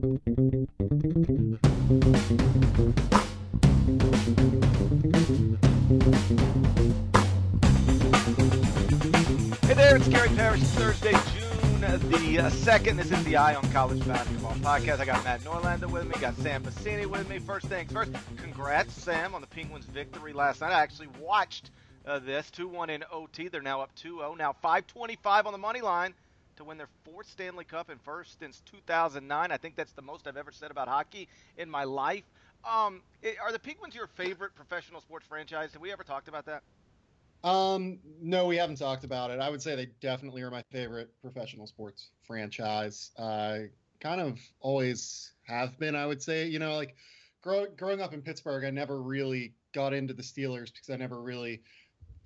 Hey there, it's Gary Parrish. It's Thursday, June the uh, 2nd. This is the Eye on College Basketball podcast. I got Matt Norlander with me, got Sam Vecenie with me. First things first, congrats, Sam, on the Penguins' victory last night. I actually watched uh, this 2 1 in OT. They're now up 2 0. Now 525 on the money line to win their fourth Stanley Cup and first since 2009. I think that's the most I've ever said about hockey in my life. Um, are the Penguins your favorite professional sports franchise? Have we ever talked about that? Um, no, we haven't talked about it. I would say they definitely are my favorite professional sports franchise. Uh, kind of always have been. I would say, you know, like grow, growing up in Pittsburgh, I never really got into the Steelers because I never really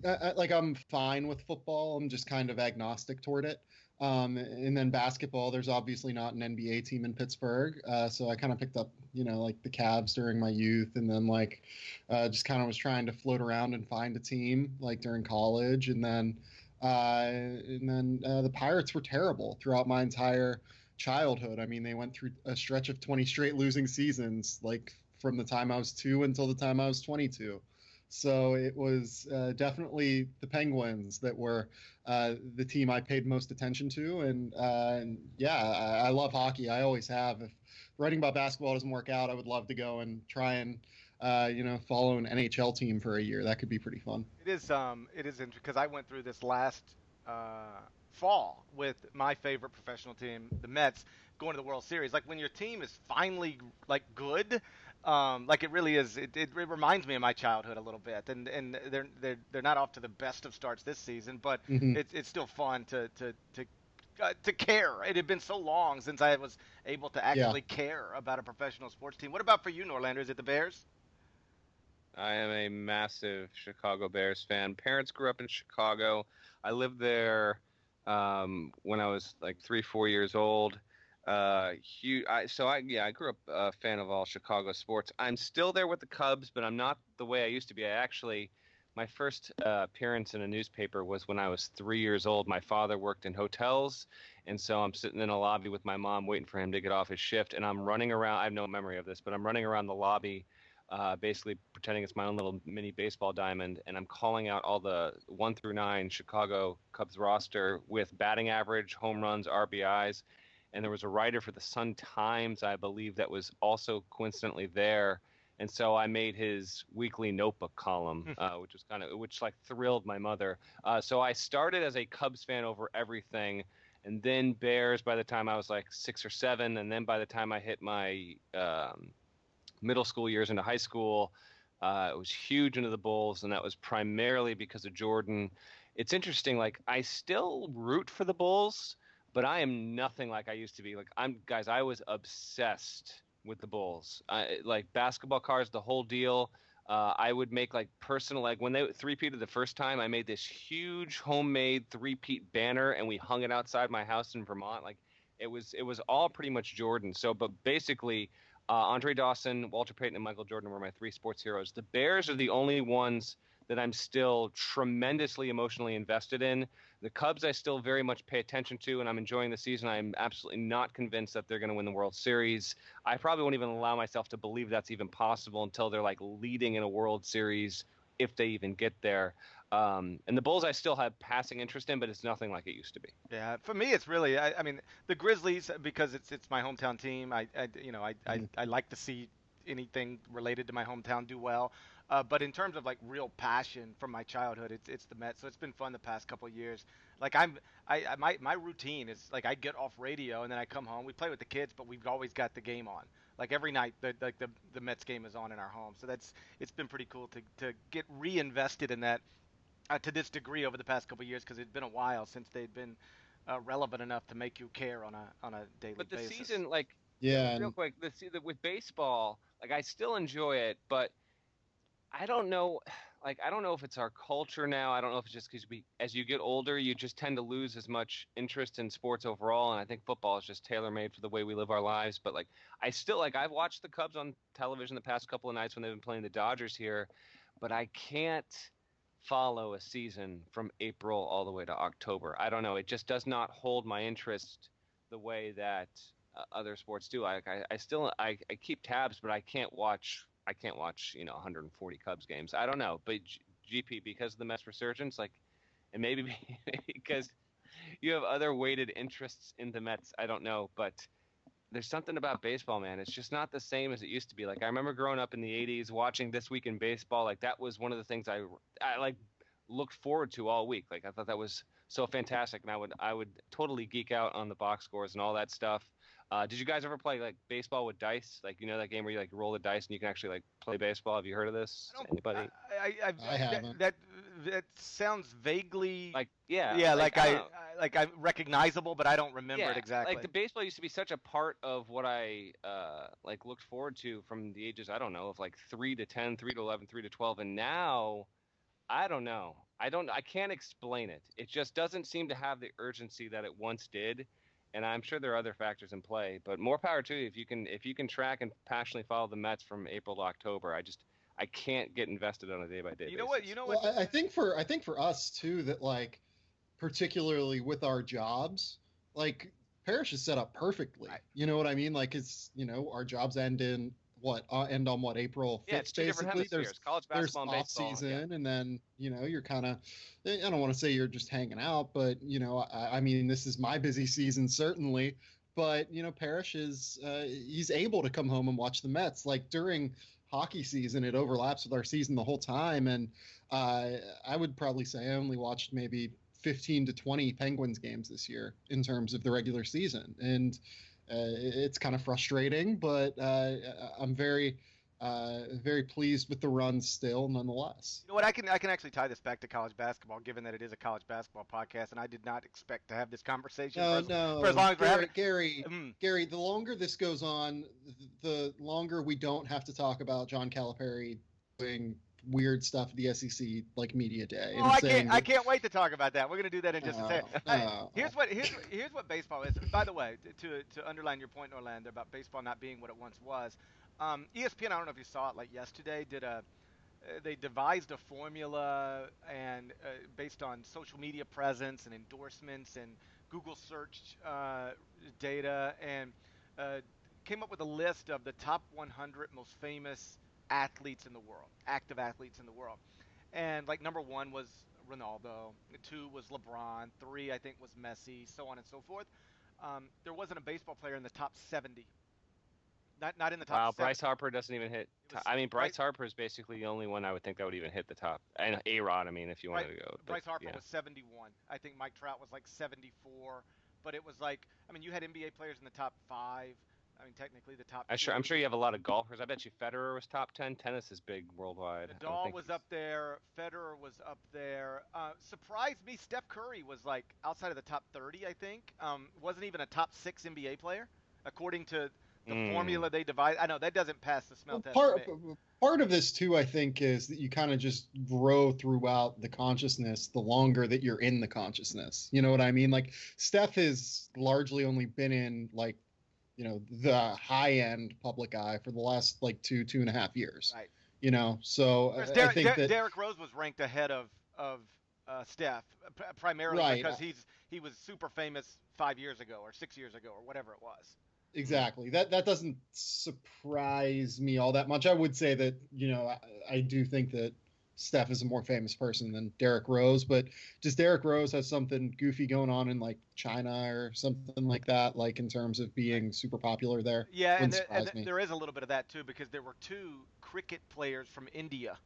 I, like. I'm fine with football. I'm just kind of agnostic toward it. Um, and then basketball, there's obviously not an NBA team in Pittsburgh, uh, so I kind of picked up, you know, like the Cavs during my youth, and then like uh, just kind of was trying to float around and find a team like during college, and then uh, and then uh, the Pirates were terrible throughout my entire childhood. I mean, they went through a stretch of 20 straight losing seasons, like from the time I was two until the time I was 22. So it was uh, definitely the Penguins that were uh, the team I paid most attention to, and, uh, and yeah, I, I, love hockey. I always have. If writing about basketball doesn't work out, I would love to go and try and uh, you know follow an NHL team for a year. That could be pretty fun. It is. Um, it is interesting because I went through this last uh, fall with my favorite professional team, the Mets, going to the World Series. Like when your team is finally like good um, like it really is. It, it, it, reminds me of my childhood a little bit, and and they're they're they're not off to the best of starts this season, but mm-hmm. it's it's still fun to to to. Uh, to care. It had been so long since I was able to actually yeah. care about a professional sports team. What about for you, Norlander? Is it the Bears? I am a massive Chicago Bears fan. Parents grew up in Chicago. I lived there um, when I was like three, four years old. Uh, huge. I, so I yeah, I grew up a fan of all Chicago sports. I'm still there with the Cubs, but I'm not the way I used to be. I actually, my first uh, appearance in a newspaper was when I was three years old. My father worked in hotels, and so I'm sitting in a lobby with my mom, waiting for him to get off his shift, and I'm running around. I have no memory of this, but I'm running around the lobby. Uh, basically pretending it's my own little mini baseball diamond, and I'm calling out all the one through nine Chicago Cubs roster with batting average, home runs, RBIs, and there was a writer for the Sun Times, I believe, that was also coincidentally there. And so I made his weekly notebook column, hmm. uh, which was kind of which like thrilled my mother. Uh, so I started as a Cubs fan over everything, and then Bears by the time I was like six or seven, and then by the time I hit my um, middle school years into high school, uh, it was huge into the Bulls, and that was primarily because of Jordan. It's interesting, like I still root for the Bulls but I am nothing like I used to be. Like I'm guys, I was obsessed with the Bulls. I, like basketball cards, the whole deal. Uh, I would make like personal like when they three-peated the first time, I made this huge homemade three-peat banner and we hung it outside my house in Vermont. Like it was it was all pretty much Jordan. So, but basically, uh, Andre Dawson, Walter Payton, and Michael Jordan were my three sports heroes. The Bears are the only ones that I'm still tremendously emotionally invested in. The Cubs, I still very much pay attention to, and I'm enjoying the season. I'm absolutely not convinced that they're going to win the World Series. I probably won't even allow myself to believe that's even possible until they're like leading in a World Series, if they even get there. Um, and the Bulls, I still have passing interest in, but it's nothing like it used to be. Yeah, for me, it's really. I, I mean, the Grizzlies because it's it's my hometown team. I, I you know, I, mm-hmm. I I like to see anything related to my hometown do well. Uh, but in terms of like real passion from my childhood, it's it's the Mets. So it's been fun the past couple of years. Like I'm, I, I my my routine is like I get off radio and then I come home. We play with the kids, but we've always got the game on. Like every night, the like the, the Mets game is on in our home. So that's it's been pretty cool to to get reinvested in that uh, to this degree over the past couple of years because it's been a while since they'd been uh, relevant enough to make you care on a on a daily basis. but the basis. season, like yeah, real quick, the, the with baseball, like I still enjoy it, but I don't know. Like, I don't know if it's our culture now. I don't know if it's just because we, as you get older, you just tend to lose as much interest in sports overall. And I think football is just tailor made for the way we live our lives. But like, I still like I've watched the Cubs on television the past couple of nights when they've been playing the Dodgers here, but I can't follow a season from April all the way to October. I don't know. It just does not hold my interest the way that uh, other sports do. I, I, I still I, I keep tabs, but I can't watch I can't watch you know 140 Cubs games. I don't know, but G- GP because of the Mets resurgence, like, and maybe because you have other weighted interests in the Mets. I don't know, but there's something about baseball, man. It's just not the same as it used to be. Like I remember growing up in the '80s, watching This Week in Baseball. Like that was one of the things I, I like looked forward to all week. Like I thought that was so fantastic, and I would I would totally geek out on the box scores and all that stuff. Uh, did you guys ever play like baseball with dice? Like you know that game where you like roll the dice and you can actually like play baseball. Have you heard of this? Anybody? I, I, I, I haven't. That, that that sounds vaguely Like yeah, yeah, like, I I. I like I'm recognizable, but I don't remember yeah, it exactly. Like the baseball used to be such a part of what I uh, like looked forward to from the ages I don't know of like three to 10, 3 to 11, 3 to twelve, and now I don't know. I don't. I can't explain it. It just doesn't seem to have the urgency that it once did, and I'm sure there are other factors in play. But more power to you if you can if you can track and passionately follow the Mets from April to October. I just I can't get invested on a day by day. you know what? You know what? Well, I, I think for I think for us too that like, particularly with our jobs, like Parrish is set up perfectly. Right. You know what I mean? Like it's you know our jobs end in what uh, end on what April Yeah, fifth it's basically. There's. College there's basketball and off baseball. yeah. season and then you know you're kind of i don't want to say you're just hanging out but you know I, I mean this is my busy season certainly but you know parrish is uh, he's able to come home and watch the mets like during hockey season it overlaps with our season the whole time and uh, i would probably say i only watched maybe 15 to 20 penguins games this year in terms of the regular season and it's kind of frustrating but uh, i'm very uh, very pleased with the run still, nonetheless. You know what? I can I can actually tie this back to college basketball, given that it is a college basketball podcast, and I did not expect to have this conversation. No, for as- no, for as long as we're Gary, having- Gary, Mm, Gary, the longer this goes on, the longer we don't have to talk about John Calipari doing weird stuff at the SEC like media day. well, I can't I can't wait to talk about that. We're gonna do that in just a No, second. no, Hey. Here's what here's here's what baseball is. By the way, to to underline your point, Norlander, about baseball not being what it once was. Um, ESPN, I don't know if you saw it, like yesterday, did a uh, they devised a formula and uh, based on social media presence and endorsements and Google search uh, data and uh, came up with a list of the top 100 most famous athletes in the world, active athletes in the world. And like number one was Ronaldo, two was LeBron, three I think was Messi, so on and so forth. Um, there wasn't a baseball player in the top 70. Not not in the top. Wow, 70. Bryce Harper doesn't even hit. Was I mean, Bryce Bryce- Harper is basically the only one I would think that would even hit the top. And A Rod, I mean, if you wanted to go. but, Bryce Harper yeah. was 71. I think Mike Trout was like 74. But it was like, I mean, you had NBA players in the top five. I mean, technically the top. I'm sure. I'm sure you have a lot of golfers. I bet you Federer was top ten. Tennis is big worldwide. I don't Nadal was he's- up there. Federer was up there. Uh, surprised me. Steph Curry was like outside of the top 30. I think. Um, wasn't even a top six NBA player, according to the Mm. formula they devised. I know that doesn't pass the smell Well, test. part for part of this too, I think, is that you kind of just grow throughout the consciousness the longer that you're in the consciousness. You know what I mean? Like Steph has largely only been in like, you know, the high end public eye for the last like two two and a half years. Right. You know, so I, Whereas I Derek, think Der- that Derrick Rose was ranked ahead of of uh, Steph, primarily Right. because he's he was super famous five years ago or six years ago or whatever it was. Exactly. That that doesn't surprise me all that much. I would say that you know I, I do think that Steph is a more famous person than Derrick Rose, but does Derrick Rose have something goofy going on in like China or something like that, like in terms of being super popular there? Yeah, and, Wouldn't there, and there is a little bit of that too because there were two cricket players from India.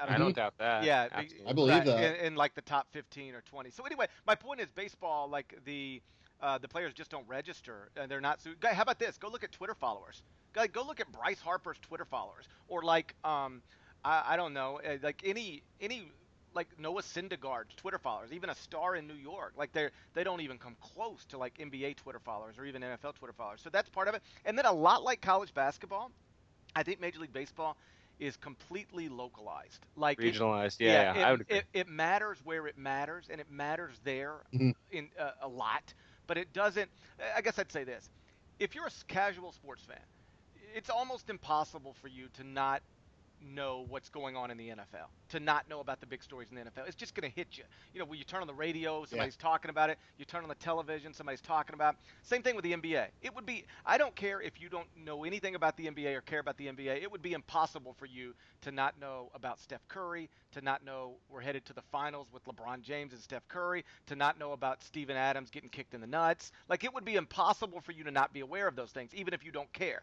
I I don't don't doubt that. yeah, Absolutely. I believe right, that. in, in like the top 15 or 20. So anyway, my point is baseball like the uh, the players just don't register and they're not. So, how about this? Go look at Twitter followers. Guy, go look at Bryce Harper's Twitter followers or like um I, I don't know uh, like any any like Noah Syndergaard's Twitter followers, even a star in New York, like they they don't even come close to like NBA Twitter followers or even NFL Twitter followers. So that's part of it. And then a lot like college basketball, I think Major League Baseball is completely localized. Like it- Regionalized. Yeah, it, I would agree. It, it matters where it matters, and it matters there Mhm. in uh, a lot. But it doesn't. I guess I'd say this: if you're a casual sports fan, it's almost impossible for you to not know what's going on in the NFL, to not know about the big stories in the NFL. It's just going to hit you. You know, when you turn on the radio, somebody's yeah. talking about it. You turn on the television, somebody's talking about. It. Same thing with the NBA. It would be. I don't care if you don't know anything about the NBA or care about the NBA. It would be impossible for you to not know about Steph Curry, to not know we're headed to the finals with LeBron James and Steph Curry, to not know about Steven Adams getting kicked in the nuts. Like it would be impossible for you to not be aware of those things, even if you don't care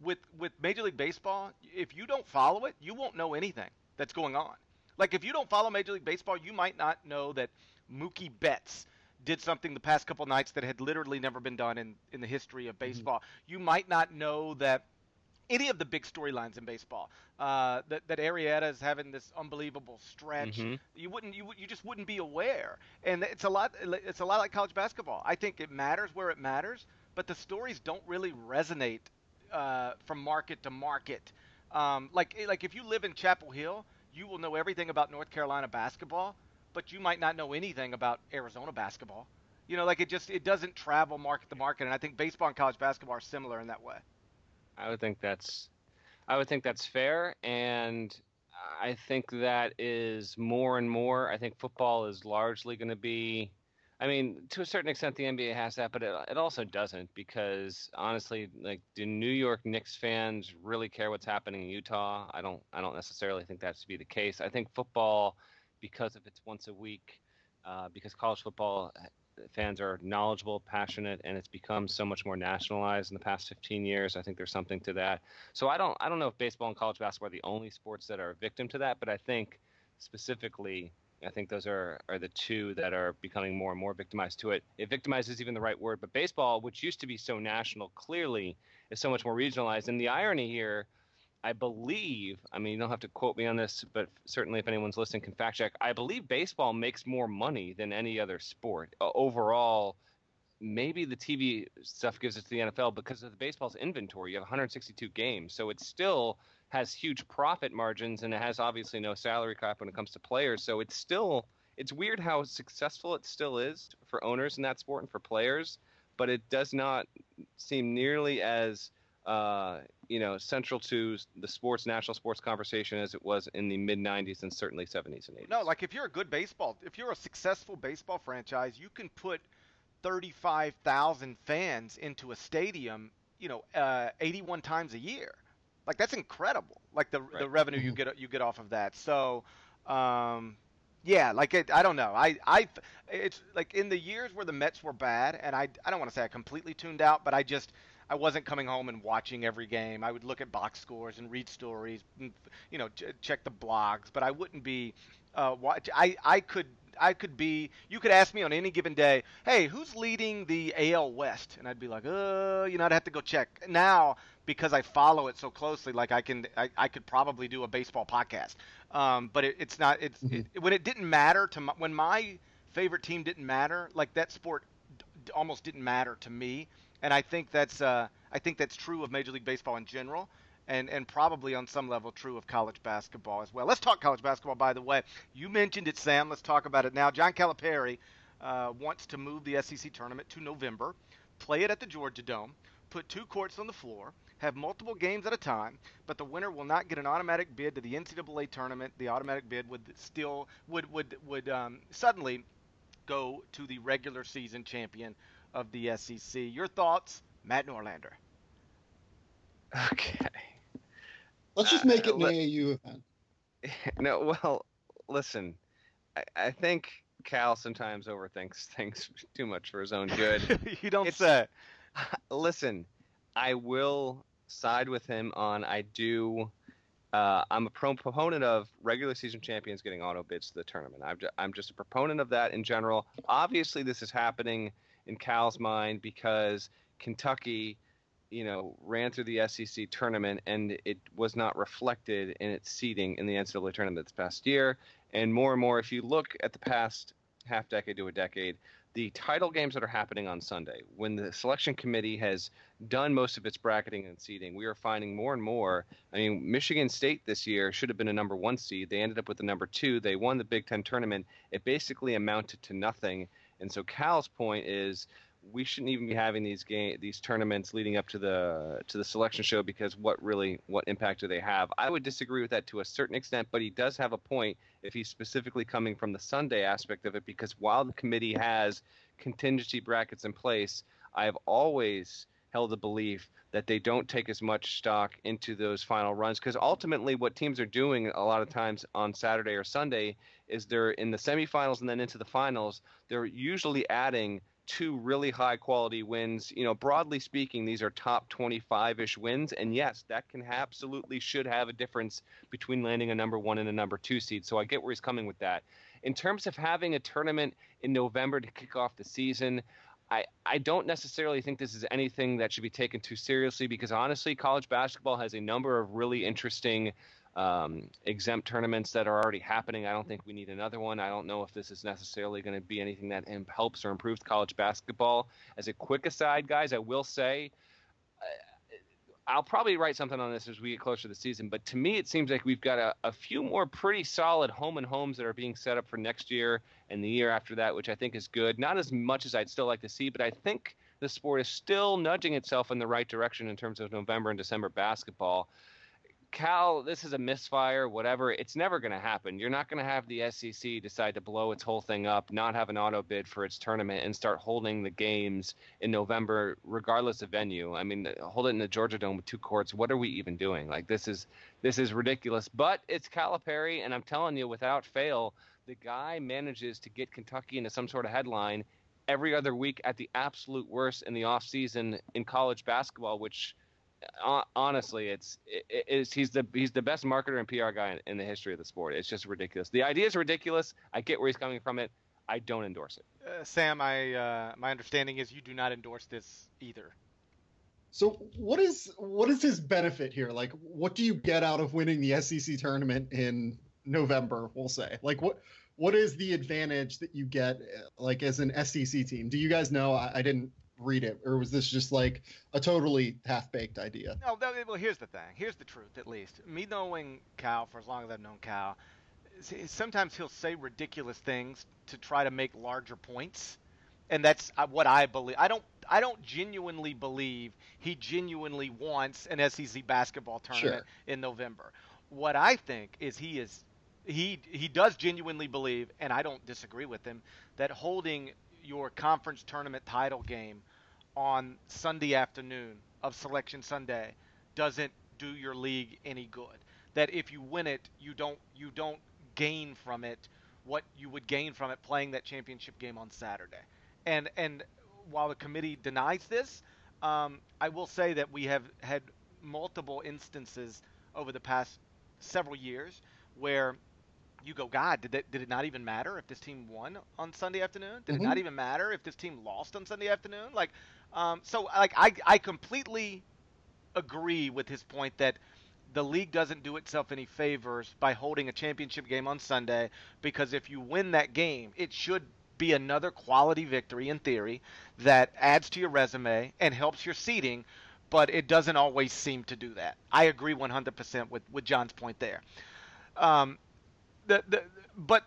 with with Major League Baseball, if you don't follow it, you won't know anything that's going on. Like if you don't follow Major League Baseball, you might not know that Mookie Betts did something the past couple nights that had literally never been done in in the history of mm-hmm. baseball. Mm-hmm. You might not know that any of the big storylines in baseball. Uh, that that Arrieta is having this unbelievable stretch. Mm-hmm. You wouldn't you you just wouldn't be aware. And it's a lot it's a lot like college basketball. I think it matters where it matters, but the stories don't really resonate uh, from market to market. Um, like like if you live in Chapel Hill, you will know everything about North Carolina basketball, but you might not know anything about Arizona basketball. You know, like it just it doesn't travel market to market, and I think baseball and college basketball are similar in that way. I would think that's, I would think that's fair, and I think that is more and more. I think football is largely going to be I mean, to a certain extent, the NBA has that, but it, it also doesn't because honestly, like, do New York Knicks fans really care what's happening in Utah? I don't. I don't necessarily think that to be the case. I think football, because of its once a week, uh, because college football uh, fans are knowledgeable, passionate, and it's become so much more nationalized in the past 15 years. I think there's something to that. So I don't. I don't know if baseball and college basketball are the only sports that are a victim to that, but I think specifically I think those are, are the two that are becoming more and more victimized to it. It victimizes even the right word, but baseball, which used to be so national, clearly is so much more regionalized. And the irony here, I believe, I mean, you don't have to quote me on this, but certainly if anyone's listening can fact check. I believe baseball makes more money than any other sport overall. Maybe the TV stuff gives it to the NFL because of the baseball's inventory. You have 162 games, so it's still has huge profit margins and it has obviously no salary cap when it comes to players. So it's still it's weird how successful it still is for owners in that sport and for players, but it does not seem nearly as uh, you know central to the sports national sports conversation as it was in the mid 90s and certainly 70s and 80s. No, like if you're a good baseball, if you're a successful baseball franchise, you can put 35,000 fans into a stadium, you know, uh, 81 times a year. Like that's incredible. Like the right. the revenue you mm-hmm. get you get off of that. So, um, yeah, like it, I don't know. I I it's like in the years where the Mets were bad, and I I don't want to say I completely tuned out, but I just I wasn't coming home and watching every game. I would look at box scores and read stories, and, you know, ch- check the blogs, but I wouldn't be uh, watch. I I could I could be. You could ask me on any given day, hey, who's leading the AL West? And I'd be like, uh, you know, I'd have to go check. Now because I follow it so closely, like I can, I, I could probably do a baseball podcast. Um, but it, it's not. It's mm-hmm. it, when it didn't matter to my, when my favorite team didn't matter, like that sport d- almost didn't matter to me. And I think that's, uh, I think that's true of Major League Baseball in general. And, and probably on some level true of college basketball as well. Let's talk college basketball, by the way. You mentioned it, Sam. Let's talk about it now. John Calipari uh, wants to move the SEC tournament to November, play it at the Georgia Dome, put two courts on the floor, have multiple games at a time, but the winner will not get an automatic bid to the NCAA tournament. The automatic bid would still would would would um, suddenly go to the regular season champion of the SEC. Your thoughts, Matt Norlander? Okay. Let's just make uh, it an let, AAU event. No, well, listen, I, I think Cal sometimes overthinks things too much for his own good. you don't it's, say. Listen, I will side with him on I do. Uh, I'm a proponent of regular season champions getting auto bids to the tournament. I'm, ju- I'm just a proponent of that in general. Obviously, this is happening in Cal's mind because Kentucky, you know, ran through the SEC tournament and it was not reflected in its seeding in the NCAA tournament this past year. And more and more, if you look at the past half decade to a decade, the title games that are happening on Sunday, when the selection committee has done most of its bracketing and seeding, we are finding more and more. I mean, Michigan State this year should have been a number one seed. They ended up with the number two. They won the Big Ten tournament. It basically amounted to nothing. And so Cal's point is we shouldn't even be having these game these tournaments leading up to the to the selection show because what really what impact do they have? I would disagree with that to a certain extent, but he does have a point if he's specifically coming from the Sunday aspect of it because while the committee has contingency brackets in place, I have always held the belief that they don't take as much stock into those final runs because ultimately what teams are doing a lot of times on Saturday or Sunday is they're in the semifinals and then into the finals they're usually adding two really high quality wins. You know, broadly speaking, these are top 25 ish wins. And yes, that can absolutely should have a difference between landing a number one and a number two seed. So I get where he's coming with that. In terms of having a tournament in November to kick off the season, I, I don't necessarily think this is anything that should be taken too seriously because honestly, college basketball has a number of really interesting um, exempt tournaments that are already happening. I don't think we need another one. I don't know if this is necessarily going to be anything that helps or improves college basketball. As a quick aside, guys, I will say. Uh, I'll probably write something on this as we get closer to the season, but to me, it seems like we've got a, a few more pretty solid home and homes that are being set up for next year and the year after that, which I think is good. Not as much as I'd still like to see, but I think the sport is still nudging itself in the right direction in terms of November and December basketball. Cal, this is a misfire, whatever. It's never going to happen. You're not going to have the SEC decide to blow its whole thing up, not have an auto bid for its tournament, and start holding the games in November, regardless of venue. I mean, hold it in the Georgia Dome with two courts. What are we even doing? Like this is this is ridiculous. But it's Calipari, and I'm telling you, without fail, the guy manages to get Kentucky into some sort of headline every other week at the absolute worst in the off season in college basketball, which honestly, it's, it's he's the he's the best marketer and PR guy in, in, the history of the sport. It's just ridiculous. The idea is ridiculous. I get where he's coming from. It. I don't endorse it. Uh, Sam, I uh, my understanding is you do not endorse this either. So what is what is his benefit here? Like, what do you get out of winning the SEC tournament in November? We'll say. Like, what what is the advantage that you get, like as an SEC team? Do you guys know? I, I didn't read it, or was this just like a totally half baked idea? No, that, well, here's the thing. Here's the truth, at least. Me knowing Cal for as long as I've known Cal, sometimes he'll say ridiculous things to try to make larger points, and that's uh, what I believe. I don't. I don't genuinely believe he genuinely wants an SEC basketball tournament sure. in November. What I think is he is he he does genuinely believe, and I don't disagree with him, that holding your conference tournament title game on Sunday afternoon of Selection Sunday doesn't do your league any good. That if you win it, you don't you don't gain from it what you would gain from it playing that championship game on Saturday. And and while the committee denies this, um, I will say that we have had multiple instances over the past several years where you go, God, did that, did it not even matter if this team won on Sunday afternoon? Did mm-hmm. it not mm-hmm. even matter if this team lost on Sunday afternoon? Like, um, so like I I completely agree with his point that the league doesn't do itself any favors by holding a championship game on Sunday because if you win that game, it should be another quality victory in theory that adds to your resume and helps your seeding, but it doesn't always seem to do that. I agree 100% with, with John's point there. Um, the, the but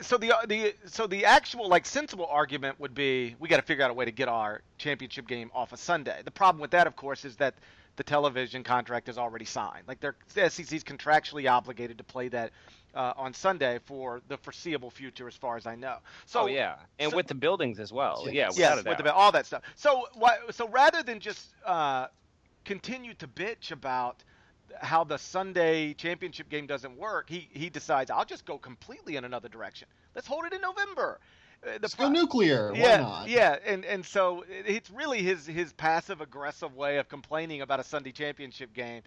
so the the so the actual like sensible argument would be we got to figure out a way to get our championship game off a of Sunday. The problem with that, of course, is that the television contract is already signed. Like they're the SEC's contractually obligated to play that uh, on Sunday for the foreseeable future, as far as I know. So oh, yeah, and so, with the buildings as well. Yeah, yes, with the, all that stuff. So so rather than just uh, continue to bitch about how the Sunday championship game doesn't work, he he decides I'll just go completely in another direction. Let's hold it in November. Uh, the Let's pro- go nuclear. Yeah, not? yeah, and and so it's really his his passive aggressive way of complaining about a Sunday championship game.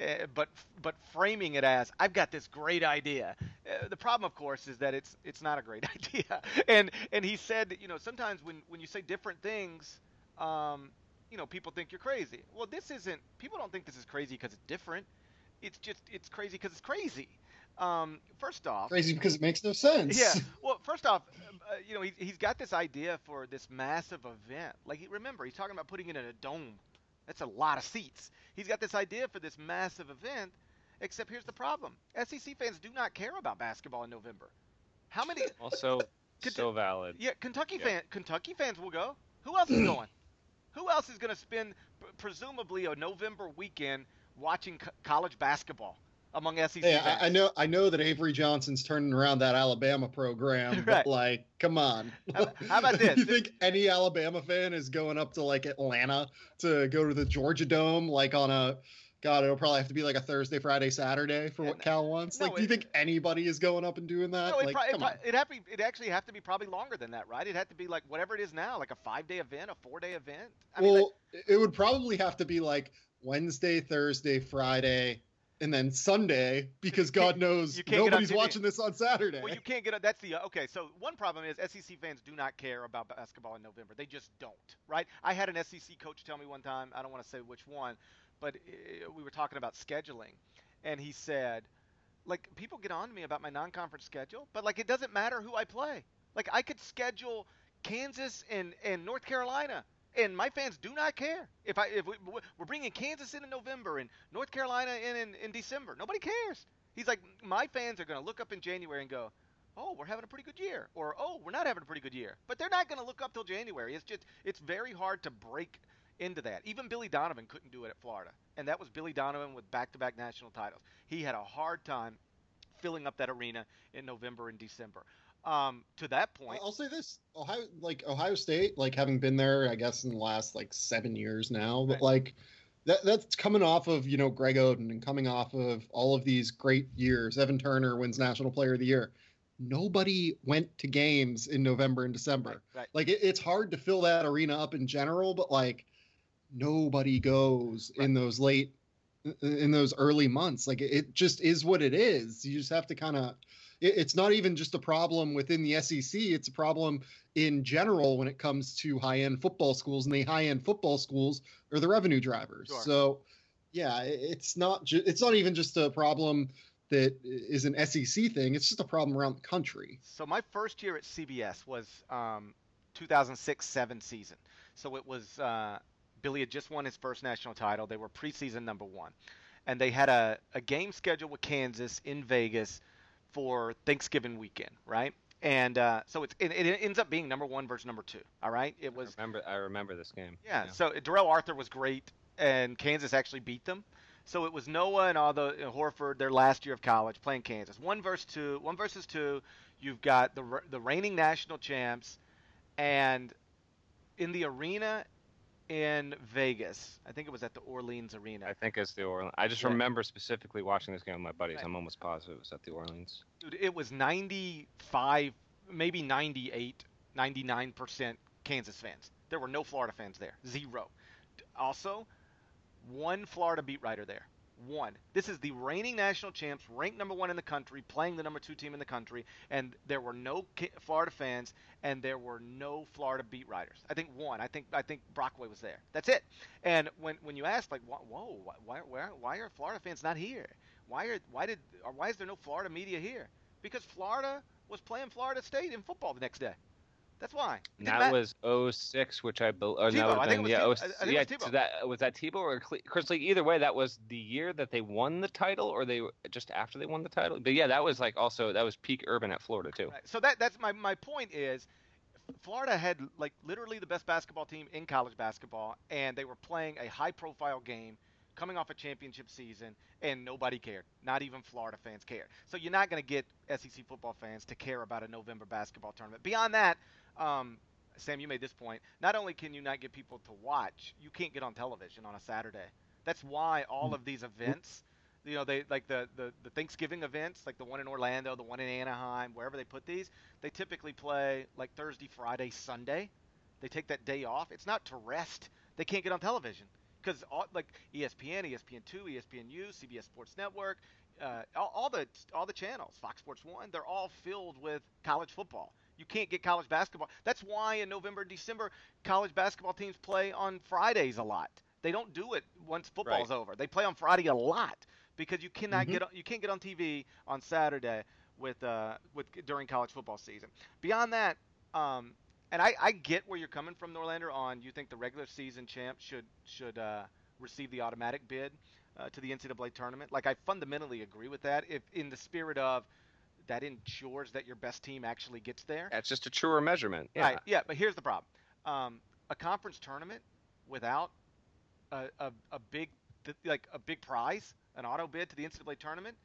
Uh, but but framing it as I've got this great idea. Uh, the problem, of course, is that it's it's not a great idea. And and he said, you know, sometimes when when you say different things, um, you know, people think you're crazy. Well, this isn't. People don't think this is crazy because it's different. It's just it's crazy because it's crazy. Um, first off, crazy because it makes no sense. Yeah. Well, first off, uh, you know, he, he's got this idea for this massive event. Like, remember, he's talking about putting it in a dome. That's a lot of seats. He's got this idea for this massive event. Except here's the problem: SEC fans do not care about basketball in November. How many? Also, so valid. Yeah, Kentucky yeah. fan Kentucky fans will go. Who else is going? Who else is going to spend p- presumably a November weekend watching co- college basketball among SEC Hey, fans? I, I know, I know that Avery Johnson's turning around that Alabama program, Right. but like, come on. How- how about this? Do you think any Alabama fan is going up to like Atlanta to go to the Georgia Dome, like on a God, it'll probably have to be like a Thursday, Friday, Saturday for what And- Cal wants. no, Like, do you it- think anybody is going up and doing that? No, it, like, pro- come pro- on. it have to be, it actually have to be probably longer than that, right? It had to be like whatever it is now, like a five day event, a four day event. I mean, well, it would probably have to be like Wednesday, Thursday, Friday, and then Sunday because God knows nobody's watching this on Saturday. Well, you can't get a, that's the okay. So one problem is SEC fans do not care about basketball in November. They just don't, right? I had an SEC coach tell me one time. I don't want to say which one, but uh, we were talking about scheduling, and he said, like people get on to me about my non-conference schedule, but like it doesn't matter who I play. Like I could schedule Kansas and and North Carolina. And my fans do not care if I if we, we're bringing Kansas in in November and North Carolina in, in in December. Nobody cares. He's like, my fans are going to look up in January and go, oh, we're having a pretty good year, or oh, we're not having a pretty good year. But they're not going to look up till January. It's just, it's very hard to break into that. Even Billy Donovan couldn't do it at Florida, and that was Billy Donovan with back-to-back national titles. He had a hard time filling up that arena in November and December. Um, to that point, I'll say this: Ohio, like Ohio State, like having been there, I guess in the last like seven years now, but like that that's coming off of you know Greg Oden and coming off of all of these great years. Evan Turner wins National Player of the Year. Nobody went to games in November and December. right. Like it, it's hard to fill that arena up in general, but like nobody goes in those late in those early months. Like it just is what it is. You just have to kind of. It's not even just a problem within the SEC. It's a problem in general when it comes to high end football schools, and the high end football schools are the revenue drivers. Sure. So, yeah, it's not. Ju- it's not even just a problem that is an SEC thing. It's just a problem around the country. So my first year at CBS was um, 2006-7 season. So it was uh, Billy had just won his first national title. They were preseason number one, and they had a, a game scheduled with Kansas in Vegas for Thanksgiving weekend, right? And uh, so it's, it, it ends up being number one versus number two. All right, it was I remember I remember this game. yeah, so Darrell Arthur was great, and Kansas actually beat them. So it was Noah and all the know, Horford their last year of college playing Kansas. One versus two, one versus two. You've got the the reigning national champs, and in the arena in Vegas, I think it was at the Orleans Arena. I think it's the Orleans. I just Yeah. remember specifically watching this game with my buddies. Right. I'm almost positive it was at the Orleans. Dude, it was 95, maybe 98, 99 percent Kansas fans. There were no Florida fans there. Zero. Also, one Florida beat writer there. One. This is the reigning national champs, ranked number one in the country, playing the number two team in the country, and there were no Florida fans, and there were no Florida beat writers. I think one. I think I think Brockway was there. That's it. And when when you ask like, whoa, why why why are Florida fans not here? Why are why did why is there no Florida media here? Because Florida was playing Florida State in football the next day. That's why. And that was 06, which I believe. I think yeah, Tebow. 06 I- I yeah, was so that was that Tebow or Cle- Chris Leak. Either way, that was the year that they won the title, or they just after they won the title. But yeah, that was like also that was peak urban at Florida too. Right. So that that's my my point is Florida had like literally the best basketball team in college basketball and they were playing a high profile game coming off a championship season and nobody cared. Not even Florida fans cared. So you're not going to get SEC football fans to care about a November basketball tournament. Beyond that, um, Sam, you made this point. Not only can you not get people to watch, you can't get on television on a Saturday. That's why all of these events, you know, they like the, the, the Thanksgiving events, like the one in Orlando, the one in Anaheim, wherever they put these, they typically play like Thursday, Friday, Sunday. They take that day off. It's not to rest. They can't get on television because like ESPN, ESPN2, ESPNU, CBS Sports Network, uh, all, all the all the channels, Fox Sports One, they're all filled with college football. You can't get college basketball. That's why in November and December, college basketball teams play on Fridays a lot. They don't do it once football's over. They play on Friday a lot because you cannot Mhm. get on, you can't get on TV on Saturday with uh with during college football season. Beyond that, um, and I, I get where you're coming from, Norlander. On you think the regular season champ should should uh, receive the automatic bid uh, to the NCAA tournament. Like I fundamentally agree with that. If in the spirit of that ensures that your best team actually gets there. That's just a truer measurement. Yeah. Right. Yeah, but here's the problem. Um, a conference tournament without a, a, a big like a big prize, an auto bid to the NCAA tournament,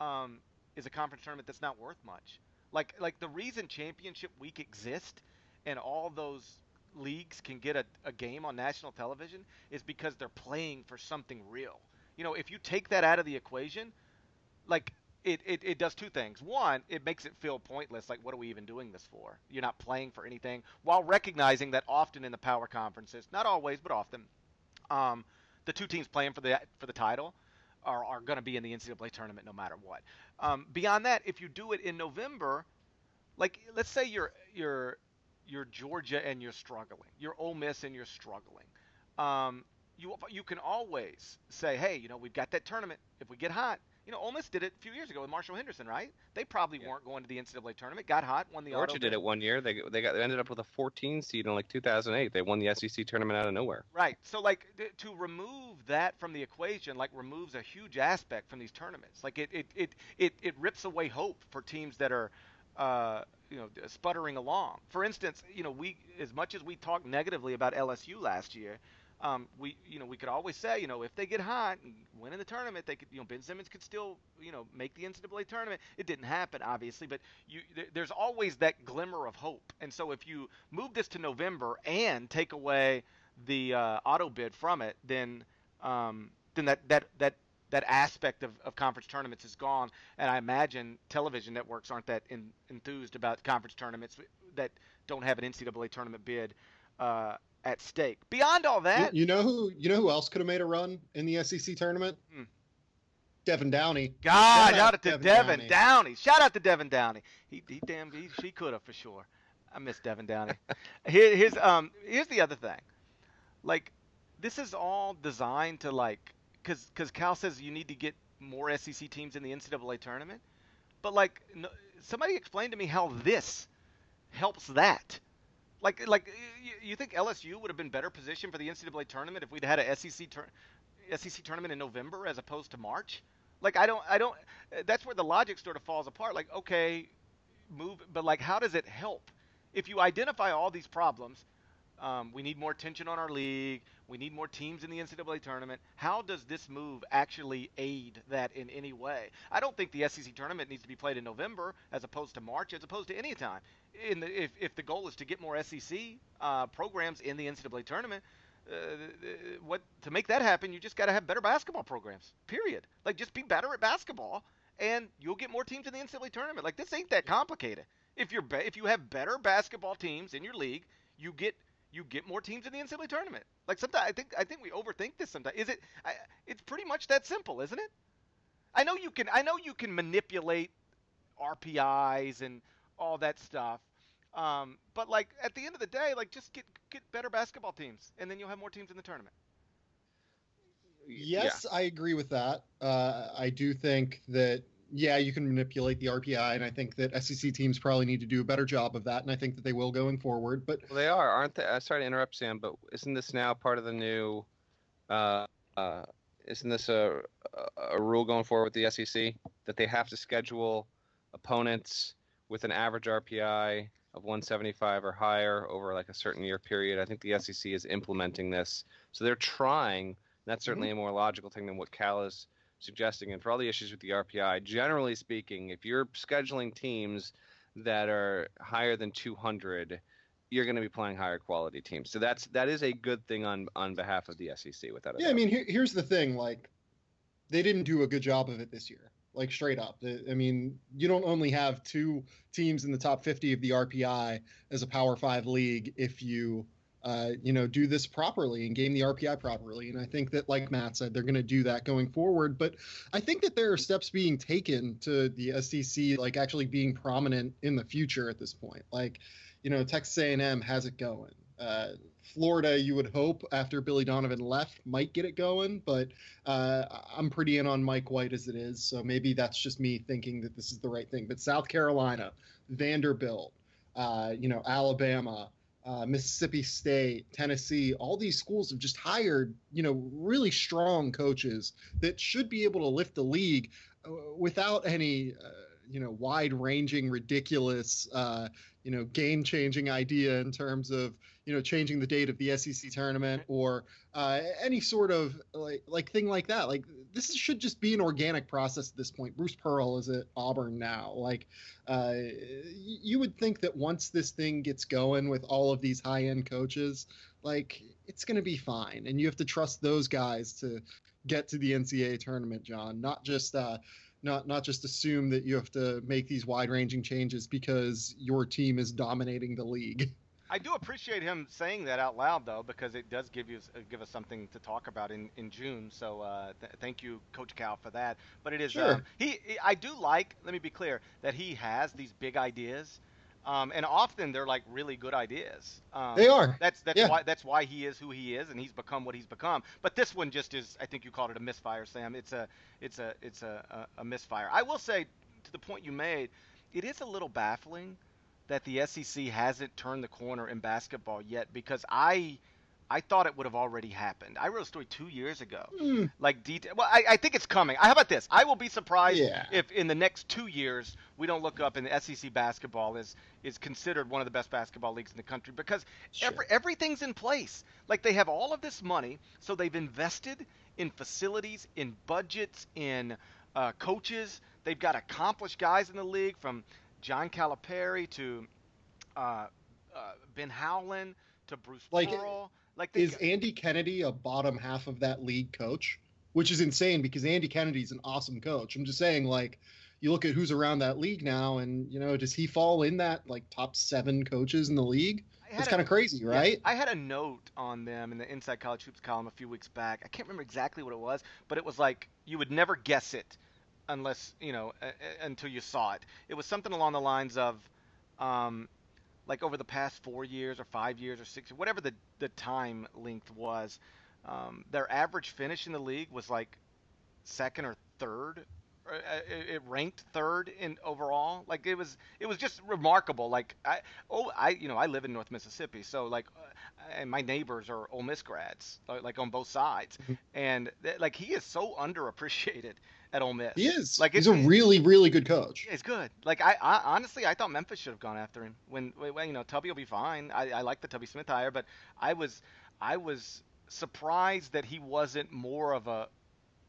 um, is a conference tournament that's not worth much. Like like the reason championship week exists and all those leagues can get a, a game on national television is because they're playing for something real. You know, if you take that out of the equation, like it, it, it does two things. One, it makes it feel pointless. Like, what are we even doing this for? You're not playing for anything, while recognizing that often in the power conferences, not always, but often, um, the two teams playing for the for the title are, are going to be in the NCAA tournament no matter what. Um, beyond that, if you do it in November, like let's say you're you're you're Georgia and you're struggling, you're Ole Miss and you're struggling. Um, you you can always say, hey, you know, we've got that tournament. If we get hot, you know, Ole Miss did it a few years ago with Marshall Henderson, right? They probably yeah. weren't going to the NCAA tournament. Got hot, won the. Georgia did it one year. They they got they ended up with a 14 seed in like 2008. They won the SEC tournament out of nowhere. Right. So like to remove that from the equation, like removes a huge aspect from these tournaments. Like it it it it, it rips away hope for teams that are. Uh, you know, sputtering along. For instance, you know, we as much as we talked negatively about LSU last year, um, we you know we could always say you know if they get hot and win in the tournament they could you know Ben Simmons could still you know make the NCAA tournament. It didn't happen obviously, but you there's always that glimmer of hope. And so if you move this to November and take away the uh, auto bid from it, then um, then that that that that aspect of, of conference tournaments is gone. And I imagine television networks aren't that in, enthused about conference tournaments that don't have an NCAA tournament bid. Uh, at stake. Beyond all that, you, you, know who you know who else could have made a run in the SEC tournament? Hmm. Devan Downey. God, shout, out to Devan, Devan Downey. Downey. Shout out to Devan Downey. He, he damn, he, she could have for sure. I miss Devan Downey. Here, here's um, here's the other thing. Like, this is all designed to like, cause, cause Cal says you need to get more SEC teams in the NCAA tournament, but like, no, somebody explain to me how this helps that. Like, like you, you think LSU would have been better positioned for the NCAA tournament if we'd had a SEC tur- SEC tournament in November as opposed to March? Like, I don't, I don't. That's where the logic sort of falls apart. Like, okay, move, but like, how does it help? If you identify all these problems, um, we need more attention on our league. We need more teams in the NCAA tournament. How does this move actually aid that in any way? I don't think the SEC tournament needs to be played in November as opposed to March, as opposed to any time. In the, if, if the goal is to get more SEC uh, programs in the NCAA tournament, uh, what to make that happen, you just got to have better basketball programs. Period. Like just be better at basketball, and you'll get more teams in the NCAA tournament. Like this ain't that complicated. If you're be- if you have better basketball teams in your league, you get you get more teams in the NCAA tournament. Like sometimes I think I think we overthink this sometimes. Is it? I, it's pretty much that simple, isn't it? I know you can. I know you can manipulate RPIs and all that stuff. Um, but like at the end of the day, like just get get better basketball teams, and then you'll have more teams in the tournament. Yes, yeah. I agree with that. Uh, I do think that yeah, you can manipulate the RPI, and I think that SEC teams probably need to do a better job of that, and I think that they will going forward. But well, they are, aren't they? Uh, sorry to interrupt, Sam, but isn't this now part of the new? Uh, uh, isn't this a, a rule going forward with the SEC that they have to schedule opponents with an average RPI of 175 or higher over like a certain year period? I think the SEC is implementing this, so they're trying. That's certainly mm-hmm. a more logical thing than what Cal is suggesting, and for all the issues with the RPI, generally speaking, if you're scheduling teams that are higher than 200, you're going to be playing higher quality teams. So that's that is a good thing on on behalf of the SEC. Without yeah, doubt. I mean, here, here's the thing: like, they didn't do a good job of it this year. Like straight up, I mean, you don't only have two teams in the top 50 of the RPI as a Power Five league if you uh, you know, do this properly and game the RPI properly. And I think that, like Matt said, they're going to do that going forward. But I think that there are steps being taken to the SEC, like actually being prominent in the future at this point. Like, you know, Texas A&M has it going. Uh, Florida, you would hope after Billy Donovan left, might get it going, but uh, I'm pretty in on Mike White as it is, so maybe that's just me thinking that this is the right thing. But South Carolina, Vanderbilt, uh, you know, Alabama, uh, Mississippi State, Tennessee, all these schools have just hired, you know, really strong coaches that should be able to lift the league uh, without any, uh, you know wide ranging, ridiculous, uh, you know game changing idea in terms of you know changing the date of the SEC tournament or uh, any sort of like like thing like that. Like this should just be an organic process at this point. Bruce Pearl is at Auburn now. Like uh, you would think that once this thing gets going with all of these high end coaches, like it's going to be fine, and you have to trust those guys to get to the NCAA tournament, John. Not just uh, not not just assume that you have to make these wide ranging changes because your team is dominating the league. I do appreciate him saying that out loud, though, because it does give you uh, give us something to talk about in, in June. So uh, th- thank you, Coach Cal, for that. But it is sure. um, he, he. I do like. Let me be clear that he has these big ideas, um, and often they're like really good ideas. Um, they are. That's that's yeah. why that's why he is who he is, and he's become what he's become. But this one just is. I think you called it a misfire, Sam. It's a it's a it's a, a, a misfire. I will say to the point you made, it is a little baffling that the SEC hasn't turned the corner in basketball yet because I I thought it would have already happened. I wrote a story two years ago. Mm. Like detail. Well, I, I think it's coming. How about this? I will be surprised Yeah. if in the next two years we don't look up and the SEC basketball is is considered one of the best basketball leagues in the country because Sure. every, everything's in place. Like they have all of this money, so they've invested in facilities, in budgets, in uh, coaches. They've got accomplished guys in the league from John Calipari to uh, uh, Ben Howland to Bruce Like, Pearl. Like Is Andy Kennedy a bottom half of that league coach? Which is insane because Andy Kennedy's an awesome coach. I'm just saying, like, you look at who's around that league now, and you know, does he fall in that like top seven coaches in the league? It's kind of crazy, Yeah, right? I had a note on them in the Inside College Hoops column a few weeks back. I can't remember exactly what it was, but it was like you would never guess it unless you know uh, until you saw it. It was something along the lines of, um, like over the past four years or five years or six, whatever the the time length was, um, their average finish in the league was like second or third. uh, It it ranked third in overall. Like it was, it was just remarkable. Like I, oh, I, you know, I live in North Mississippi, so like, uh, and my neighbors are Ole Miss grads, like on both sides, Mhm. and like he is so underappreciated at Ole Miss. He is. Like He's a really, really good coach. Yeah, He's good. Like I, I honestly, I thought Memphis should have gone after him. When, when you know, Tubby will be fine. I, I like the Tubby Smith hire, but I was, I was surprised that he wasn't more of a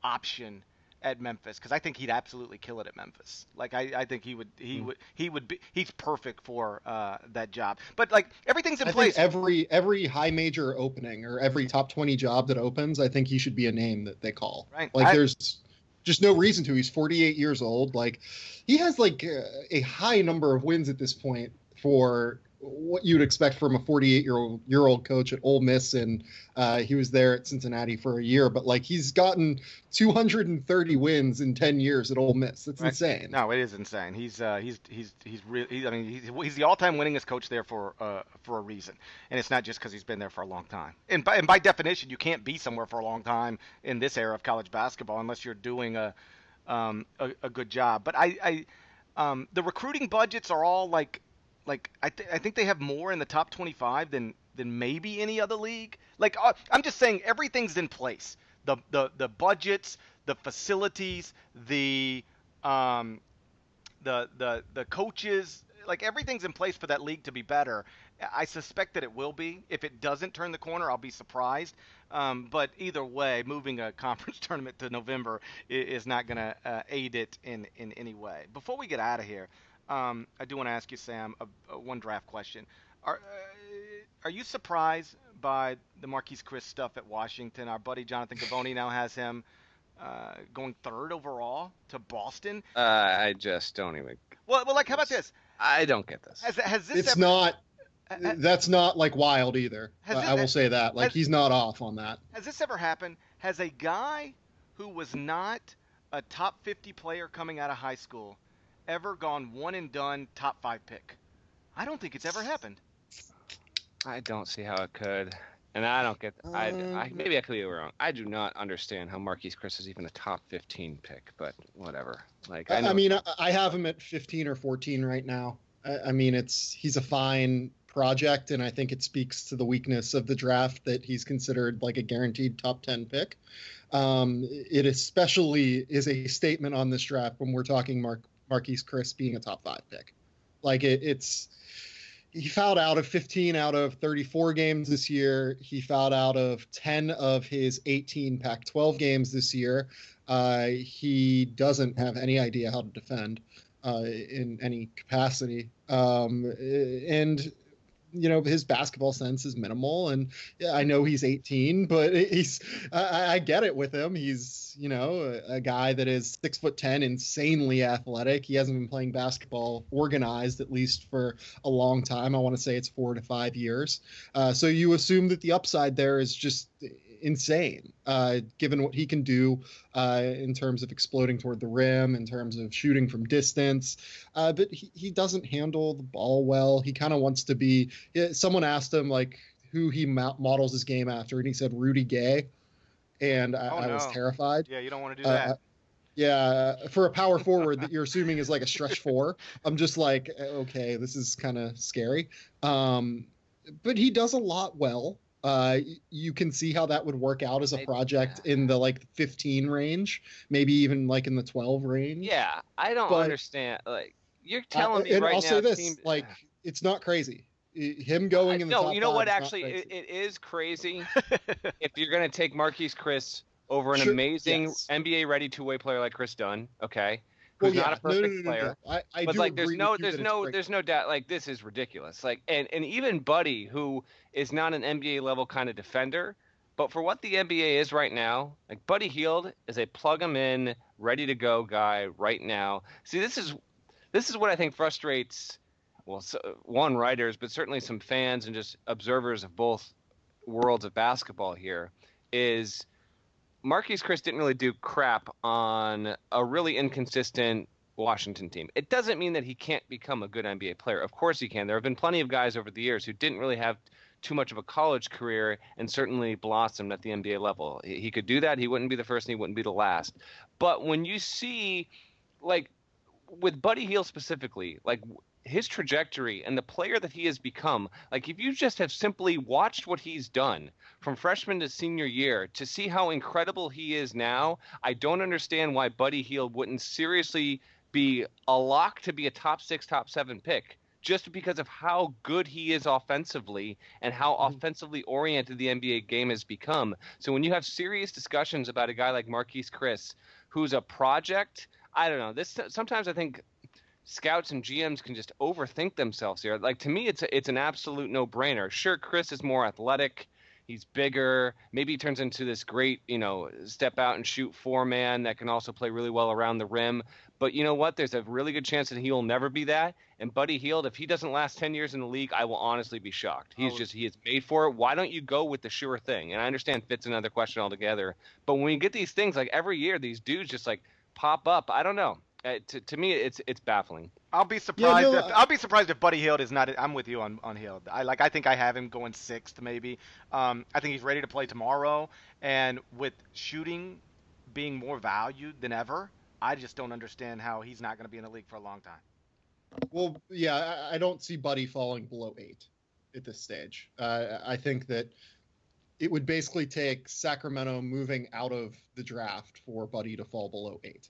option at Memphis because I think he'd absolutely kill it at Memphis. Like I, I think he would, he Mm. would, he would be, he's perfect for uh, that job. But like everything's in I place. every every high major opening or every top twenty job that opens, I think he should be a name that they call. Right. Like I- there's just no reason to. He's 48 years old. Like he has like uh, a high number of wins at this point for what you'd expect from a 48 year old year old coach at Ole Miss, and uh, he was there at Cincinnati for a year. But like he's gotten 230 wins in 10 years at Ole Miss. That's Right. insane. No, it is insane. He's uh, he's he's he's really. He, I mean, he's, he's the all-time winningest coach there for uh, for a reason, and it's not just because he's been there for a long time. And by and by definition, you can't be somewhere for a long time in this era of college basketball unless you're doing a um, a, a good job. But I, I um, the recruiting budgets are all like like I, th- I think they have more in the top 25 than than maybe any other league. Like uh, I'm just saying everything's in place. The the the budgets, the facilities, the um, the the the coaches, like everything's in place for that league to be better. I suspect that it will be. If it doesn't turn the corner, I'll be surprised. Um, but either way, moving a conference tournament to November is not going to uh, aid it in in any way. Before we get out of here, um, I do want to ask you, Sam, a, a one draft question. Are uh, are you surprised by the Marquese Chriss stuff at Washington? Our buddy Jonathan Givony now has him uh, going third overall to Boston. Uh, I just don't even. Well, well, like how about this? I don't get this. Has has this It's ever, not. ha- That's not like wild either. Has I it- I will say that. Like has- he's not off on that. Has this ever happened? Has a guy who was not a top 50 player coming out of high school ever gone one and done top five pick? I don't think it's ever happened. I don't see how it could. And I don't get. I, I Um, maybe I could be wrong. I do not understand how Marquese Chriss is even a top 15 pick, but whatever. Like I, I, I mean, I, I have him at 15 or 14 right now. I, I mean, it's he's a fine project, and I think it speaks to the weakness of the draft that he's considered like a guaranteed top 10 pick. Um, it especially is a statement on this draft when we're talking Mark Marquese Chriss being a top five pick. Like it, it's he fouled out of 15 out of 34 games this year. He fouled out of 10 of his 18 Pac 12 games this year. Uh, he doesn't have any idea how to defend uh, in any capacity. Um, and you know his basketball sense is minimal and i know he's 18 but he's i, I get it with him. He's you know a, a, guy that is six foot ten insanely athletic. He hasn't been playing basketball organized at least for a long time. I want to say it's four to five years. Uh, so you assume that the upside there is just insane, uh, given what he can do uh, in terms of exploding toward the rim, in terms of shooting from distance. Uh, but he, he doesn't handle the ball well. He kind of wants to be. Someone asked him like who he models his game after, and he said Rudy Gay, and I, oh, I was terrified. Yeah, you don't want to do that. Yeah, for a power forward that you're assuming is like a stretch four, I'm just like, okay, this is kind of scary. Um, but he does a lot well uh, you can see how that would work out as a project in the like 15 range, maybe even like in the 12 range. Yeah, I don't but, understand. Like you're telling uh, me and right I'll now, say this: team... like it's not crazy. Him going in the no, you know what? Actually, it, it is crazy if you're going to take Marquese Chriss over an sure, amazing yes. NBA ready two way player like Kris Dunn. Okay, who's well, yeah. not a perfect no, no, player. I, I but like, there's no, there's no, there's no doubt. Like, this is ridiculous. Like, and and even Buddy, who is not an NBA level kind of defender, but for what the NBA is right now, like Buddy Hield is a plug him in, ready to go guy right now. See, this is this is what I think frustrates. Well, one writers, but certainly some fans and just observers of both worlds of basketball here is Marquese Chriss didn't really do crap on a really inconsistent Washington team. It doesn't mean that he can't become a good NBA player. Of course he can. There have been plenty of guys over the years who didn't really have too much of a college career and certainly blossomed at the NBA level. He could do that. He wouldn't be the first and he wouldn't be the last. But when you see like with Buddy Hield specifically, like his trajectory and the player that he has become, like if you just have simply watched what he's done from freshman to senior year to see how incredible he is now, I don't understand why Buddy Hield wouldn't seriously be a lock to be a top six, top seven pick just because of how good he is offensively and how mm-hmm. offensively oriented the NBA game has become. So when you have serious discussions about a guy like Marquese Chriss, who's a project, I don't know. This sometimes I think scouts and GMs can just overthink themselves here. Like to me, it's a, it's an absolute no brainer. Sure, Chriss is more athletic. He's bigger. Maybe he turns into this great, you know, step out and shoot four man that can also play really well around the rim. But you know what? There's a really good chance that he will never be that. And Buddy Hield, if he doesn't last 10 years in the league, I will honestly be shocked. He's oh. just, he is made for it. Why don't you go with the sure thing? And I understand fit's another question altogether. But when you get these things, like every year, these dudes just like pop up. I don't know. Uh, to, to me, it's it's baffling. I'll be surprised. Yeah, no, if, I'll be surprised if Buddy Hield is not. I'm with you on on Hield. I like. I think I have him going sixth, maybe. Um, I think he's ready to play tomorrow, and with shooting being more valued than ever, I just don't understand how he's not going to be in the league for a long time. Well, yeah, I, I don't see Buddy falling below eight at this stage. Uh, I think that it would basically take Sacramento moving out of the draft for Buddy to fall below eight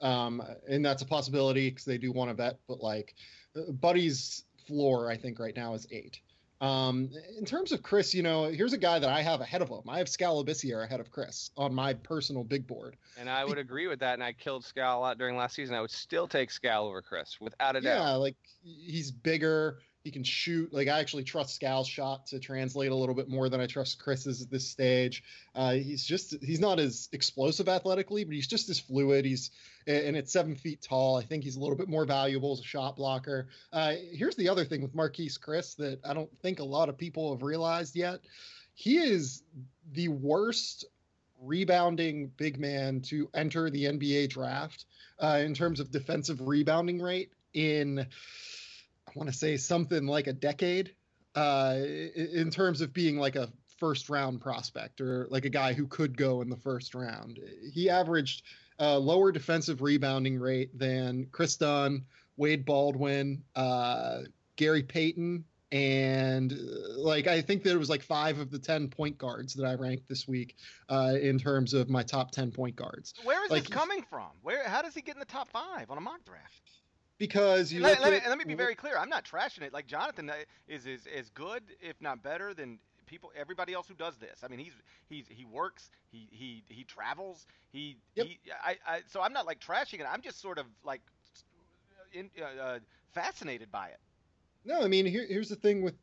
um, and that's a possibility because they do want to bet. But like, uh, Buddy's floor, I think right now is eight. Um, in terms of Chriss, you know, here's a guy that I have ahead of him. I have Skal Labissiere ahead of Chriss on my personal big board. And I would agree with that. And I killed Skal a lot during last season. I would still take Skal over Chriss without a doubt. Yeah, like he's bigger. He can shoot. Like I actually trust Skal's shot to translate a little bit more than I trust Chriss's at this stage. Uh, he's just he's not as explosive athletically, but he's just as fluid. He's and it's seven feet tall. I think he's a little bit more valuable as a shot blocker. Uh, here's the other thing with Marquese Chriss that I don't think a lot of people have realized yet. He is the worst rebounding big man to enter the NBA draft uh, in terms of defensive rebounding rate in want to say something like a decade uh, in terms of being like a first round prospect or like a guy who could go in the first round. He averaged a lower defensive rebounding rate than Kris Dunn, Wade Baldwin, uh, Gary Payton, and uh, like I think there was like five of the ten point guards that I ranked this week uh, in terms of my top ten point guards. Where is Like, this coming from? Where? How does he get in the top five on a mock draft? Because you let, let me, at- and let me be very clear. I'm not trashing it. Like Jonathan uh, is is as good, if not better, than people everybody else who does this. I mean, he's he's he works, he he he travels, he Yep. he. I, I so I'm not like trashing it. I'm just sort of like in, uh, uh, fascinated by it. No, I mean here, here's the thing with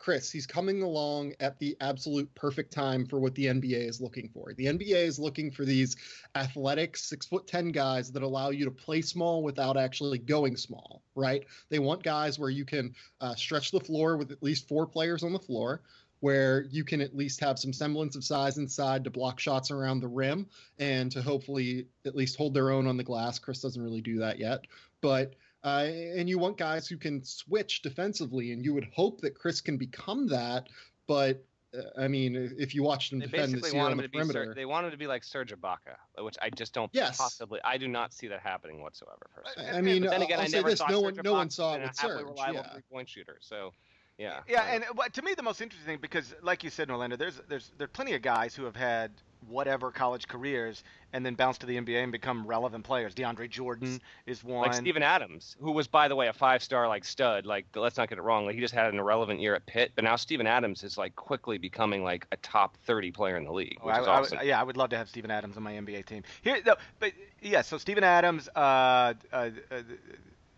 Chriss. He's coming along at the absolute perfect time for what the NBA is looking for. The NBA is looking for these athletic six foot ten guys that allow you to play small without actually going small. Right? They want guys where you can uh, stretch the floor with at least four players on the floor. Where you can at least have some semblance of size inside to block shots around the rim and to hopefully at least hold their own on the glass. Chriss doesn't really do that yet, but uh, and you want guys who can switch defensively, and you would hope that Chriss can become that. But uh, I mean, if- if you watched him They defend this basically year want on the to be. Ser- perimeter, they want him to be like Serge Ibaka, which I just don't Yes. possibly. I do not see that happening whatsoever. Personally. I I mean, But then again, I'll I say never this: saw no one, Serge no one Ibaka saw it being with a Serge. reliable Yeah. three-point shooter. So, yeah. Yeah, uh, and to me the most interesting thing because, like you said, Norlander, there's there's there's plenty of guys who have had whatever college careers and then bounce to the NBA and become relevant players. DeAndre Jordan is one. like Steven Adams, who was, by the way, a five-star like stud. Like, let's not get it wrong. Like, he just had an irrelevant year at Pitt, but now Steven Adams is like quickly becoming like a top 30 player in the league, Oh, which I, is I awesome. would, yeah, I would love to have Steven Adams on my NBA team. Here, no, but yeah, so Steven Adams, uh, uh, uh,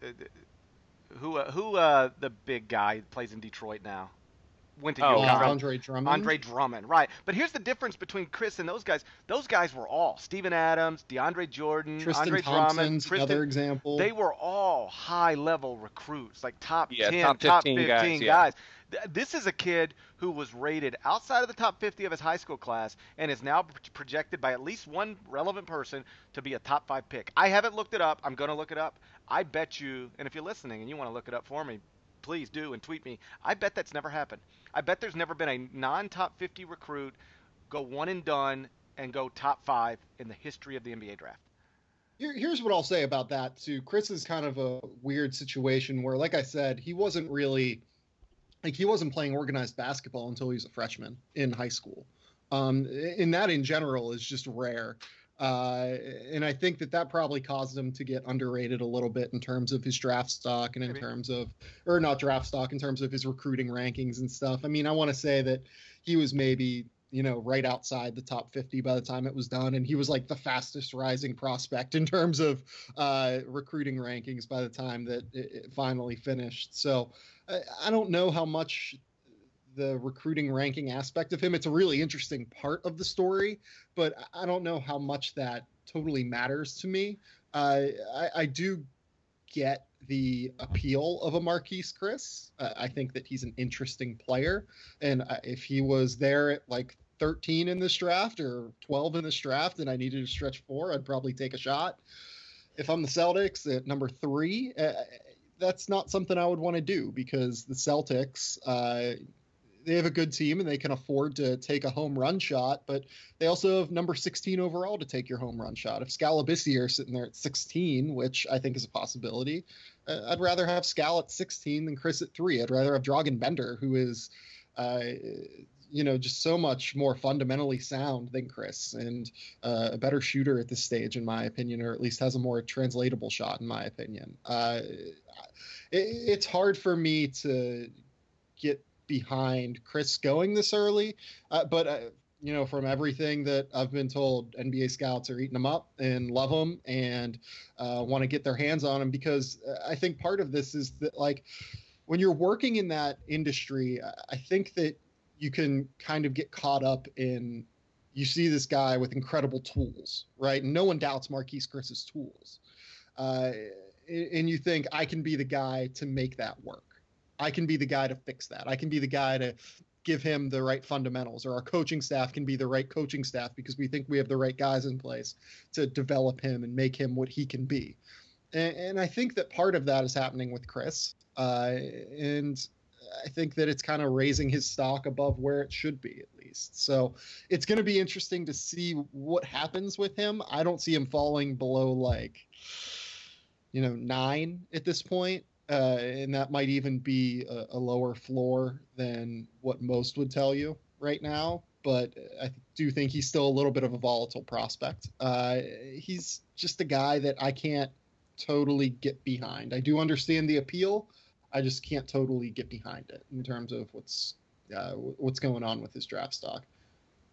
uh, who, uh, who, uh, the big guy plays in Detroit now, went to Oh, Uh, UConn. Drummond. Andre Drummond. Andre Drummond, right? But here's the difference between Chriss and those guys. Those guys were all Steven Adams, DeAndre Jordan, Tristan Andre Thompson's Drummond, Tristan. another example. They were all high level recruits, like top Yeah, 10, top top 15 15, guys, guys. yeah. Th- This is a kid who was rated outside of the top 50 of his high school class and is now projected by at least one relevant person to be a top five pick. I haven't looked it up. I'm going to look it up. I bet you, and if you're listening and you want to look it up for me, please do and tweet me. I bet that's never happened. I bet there's never been a non top 50 recruit go one and done and go top five in the history of the NBA draft. Here, here's what I'll say about that too. Chriss is kind of a weird situation where, like I said, he wasn't really like he wasn't playing organized basketball until he was a freshman in high school. Um, and that in general is just rare. Uh, and I think that that probably caused him to get underrated a little bit in terms of his draft stock and in Maybe. terms of, or not draft stock, in terms of his recruiting rankings and stuff. I mean, I want to say that he was maybe you know, right outside the top 50 by the time it was done. And he was like the fastest rising prospect in terms of uh, recruiting rankings by the time that it, it finally finished. So I, I don't know how much the recruiting ranking aspect of him. It's a really interesting part of the story, but I don't know how much that totally matters to me. Uh, I, I do get the appeal of a Marquese Chriss. Uh, I think that he's an interesting player, and uh, if he was there at like 13 in this draft or 12 in this draft, and I needed to stretch four, I'd probably take a shot. If I'm the Celtics at number three, uh, that's not something I would want to do because the Celtics, uh, they have a good team and they can afford to take a home run shot, but they also have number 16 overall to take your home run shot. If Skal Labissiere sitting there at 16, which I think is a possibility, uh, I'd rather have Scal at 16 than Chriss at three. I'd rather have Dragan Bender, who is, uh, you know, just so much more fundamentally sound than Chriss and uh, a better shooter at this stage, in my opinion, or at least has a more translatable shot, in my opinion. Uh, it, it's hard for me to get behind Chriss going this early, uh, but uh, you know, from everything that I've been told, NBA scouts are eating him up and love him and uh, want to get their hands on him because uh, I think part of this is that like when you're working in that industry, I think that you can kind of get caught up in you see this guy with incredible tools, right? No one doubts Marquese Chriss's tools. Uh, and you think I can be the guy to make that work. I can be the guy to fix that. I can be the guy to give him the right fundamentals, or our coaching staff can be the right coaching staff because we think we have the right guys in place to develop him and make him what he can be. And, and I think that part of that is happening with Chriss. Uh, and I think that it's kind of raising his stock above where it should be, at least. So it's going to be interesting to see what happens with him. I don't see him falling below like, you know, nine at this point. Uh, and that might even be a, a, lower floor than what most would tell you right now. But I do think he's still a little bit of a volatile prospect. Uh, he's just a guy that I can't totally get behind. I do understand the appeal. I just can't totally get behind it in terms of what's uh, what's going on with his draft stock.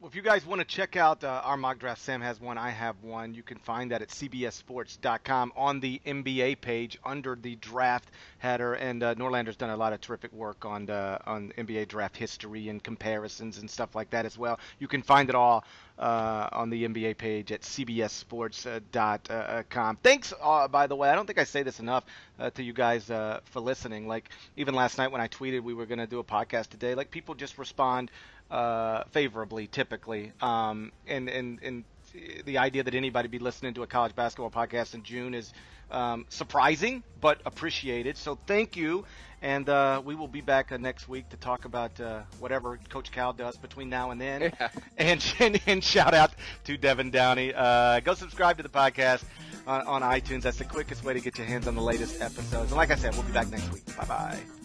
Well, if you guys want to check out uh, our mock draft, Sam has one, I have one. You can find that at cbssports.com on the NBA page under the draft header. And uh, Norlander's done a lot of terrific work on the, on NBA draft history and comparisons and stuff like that as well. You can find it all uh, on the NBA page at cbssports.com. Thanks, uh, by the way. I don't think I say this enough uh, to you guys uh, for listening. Like even last night when I tweeted we were going to do a podcast today, like people just respond uh, favorably typically. Um, and, and, and the idea that anybody be listening to a college basketball podcast in June is um, surprising, but appreciated. So thank you. And uh, we will be back uh, next week to talk about uh, whatever Coach Cal does between now and then. Yeah. And, and, and, shout out to Devan Downey. Uh, go subscribe to the podcast on, on iTunes. That's the quickest way to get your hands on the latest episodes. And like I said, we'll be back next week. Bye bye.